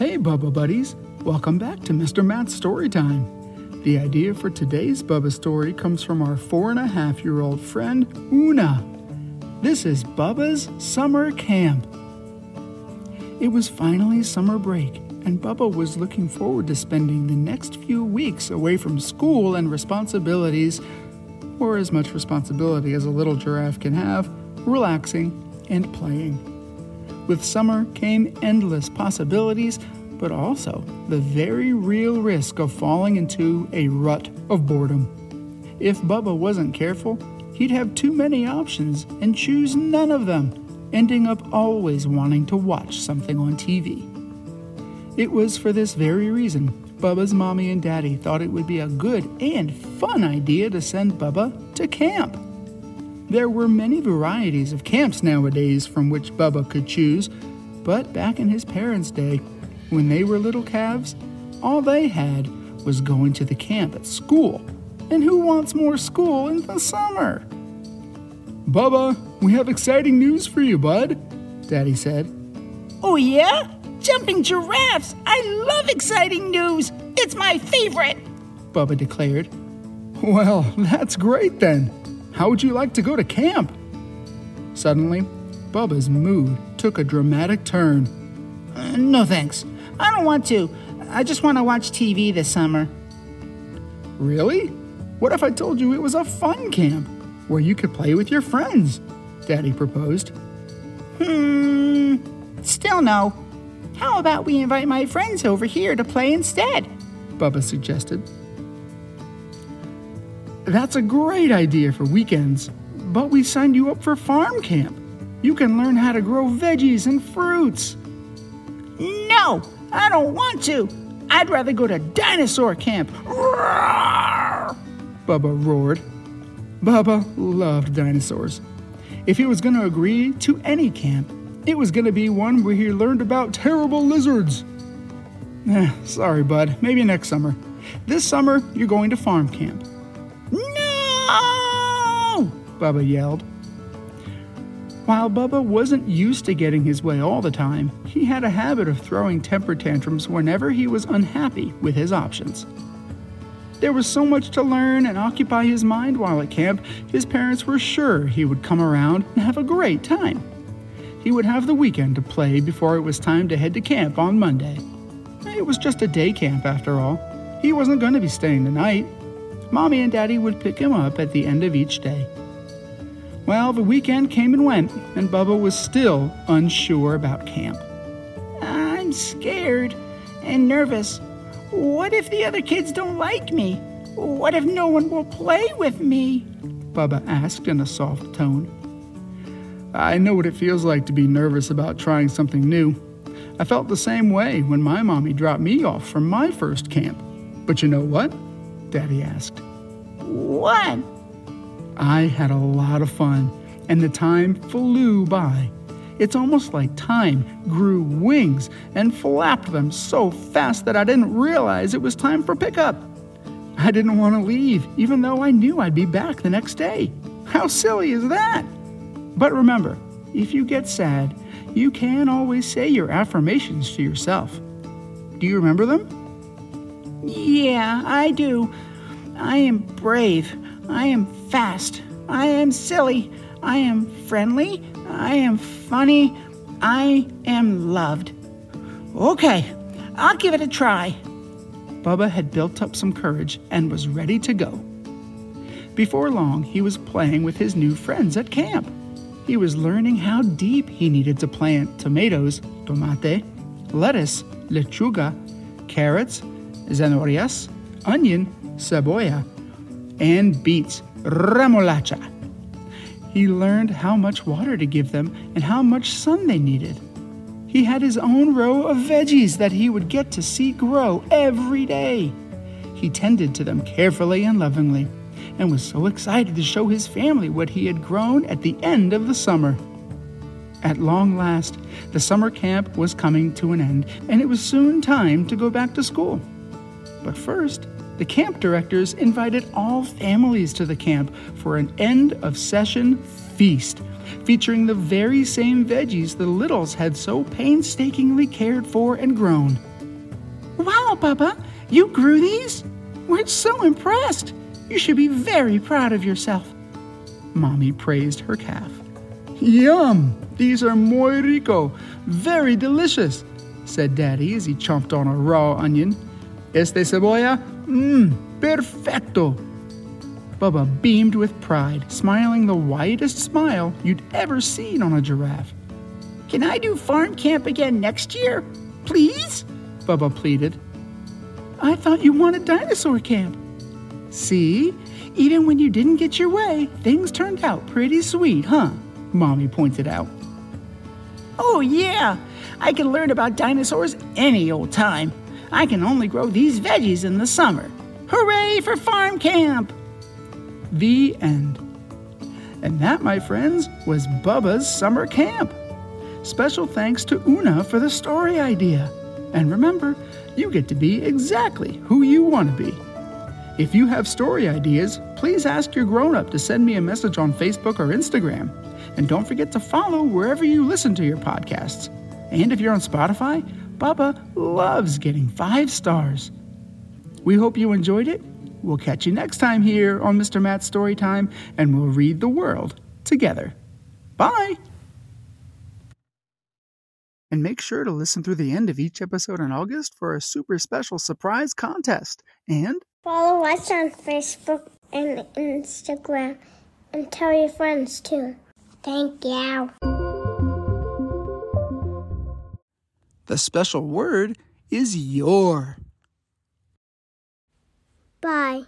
Hey, Bubba Buddies! Welcome back to Mr. Matt's Story Time. The idea for today's Bubba story comes from our four and a half year old friend, Una. This is Bubba's Summer Camp. It was finally summer break, and Bubba was looking forward to spending the next few weeks away from school and responsibilities, or as much responsibility as a little giraffe can have, relaxing and playing. With summer came endless possibilities, but also the very real risk of falling into a rut of boredom. If Bubba wasn't careful, he'd have too many options and choose none of them, ending up always wanting to watch something on TV. It was for this very reason Bubba's mommy and daddy thought it would be a good and fun idea to send Bubba to camp. There were many varieties of camps nowadays from which Bubba could choose, but back in his parents' day, when they were little calves, all they had was going to the camp at school. And who wants more school in the summer? Bubba, we have exciting news for you, bud, Daddy said. Oh, yeah? Jumping giraffes! I love exciting news! It's my favorite! Bubba declared. Well, that's great then. How would you like to go to camp? Suddenly, Bubba's mood took a dramatic turn. Uh, no thanks. I don't want to. I just want to watch TV this summer. Really? What if I told you it was a fun camp where you could play with your friends? Daddy proposed. Hmm, still no. How about we invite my friends over here to play instead? Bubba suggested. That's a great idea for weekends, but we signed you up for farm camp. You can learn how to grow veggies and fruits. No, I don't want to. I'd rather go to dinosaur camp. Roar! Bubba roared. Bubba loved dinosaurs. If he was going to agree to any camp, it was going to be one where he learned about terrible lizards. Eh, sorry, bud. Maybe next summer. This summer, you're going to farm camp. No! Bubba yelled. While Bubba wasn't used to getting his way all the time, he had a habit of throwing temper tantrums whenever he was unhappy with his options. There was so much to learn and occupy his mind while at camp, his parents were sure he would come around and have a great time. He would have the weekend to play before it was time to head to camp on Monday. It was just a day camp after all. He wasn't going to be staying the night. Mommy and Daddy would pick him up at the end of each day. Well, the weekend came and went, and Bubba was still unsure about camp. I'm scared and nervous. What if the other kids don't like me? What if no one will play with me? Bubba asked in a soft tone. I know what it feels like to be nervous about trying something new. I felt the same way when my mommy dropped me off from my first camp. But you know what? Daddy asked. What? I had a lot of fun, and the time flew by. It's almost like time grew wings and flapped them so fast that I didn't realize it was time for pickup. I didn't want to leave, even though I knew I'd be back the next day. How silly is that? But remember, if you get sad, you can always say your affirmations to yourself. Do you remember them? Yeah, I do. I am brave. I am fast. I am silly. I am friendly. I am funny. I am loved. Okay, I'll give it a try. Bubba had built up some courage and was ready to go. Before long, he was playing with his new friends at camp. He was learning how deep he needed to plant tomatoes, tomate, lettuce, lechuga, carrots, zanahorias, onion, cebolla, and beets, remolacha. He learned how much water to give them and how much sun they needed. He had his own row of veggies that he would get to see grow every day. He tended to them carefully and lovingly and was so excited to show his family what he had grown at the end of the summer. At long last, the summer camp was coming to an end, and it was soon time to go back to school. But first, the camp directors invited all families to the camp for an end of session feast, featuring the very same veggies the Littles had so painstakingly cared for and grown. Wow, Bubba, you grew these? We're so impressed. You should be very proud of yourself. Mommy praised her calf. Yum! These are muy rico, very delicious, said Daddy as he chomped on a raw onion. Este cebolla? Mmm, perfecto. Bubba beamed with pride, smiling the widest smile you'd ever seen on a giraffe. Can I do farm camp again next year? Please? Bubba pleaded. I thought you wanted dinosaur camp. See? Even when you didn't get your way, things turned out pretty sweet, huh? Mommy pointed out. Oh, yeah. I can learn about dinosaurs any old time. I can only grow these veggies in the summer. Hooray for farm camp! The end. And that, my friends, was Bubba's summer camp. Special thanks to Una for the story idea. And remember, you get to be exactly who you want to be. If you have story ideas, please ask your grown up to send me a message on Facebook or Instagram. And don't forget to follow wherever you listen to your podcasts. And if you're on Spotify, Bubba loves getting five stars. We hope you enjoyed it. We'll catch you next time here on Mr. Matt's Storytime, and we'll read the world together. Bye! And make sure to listen through the end of each episode in August for a super special surprise contest. And follow us on Facebook and Instagram and tell your friends too. Thank you. The special word is your. Bye.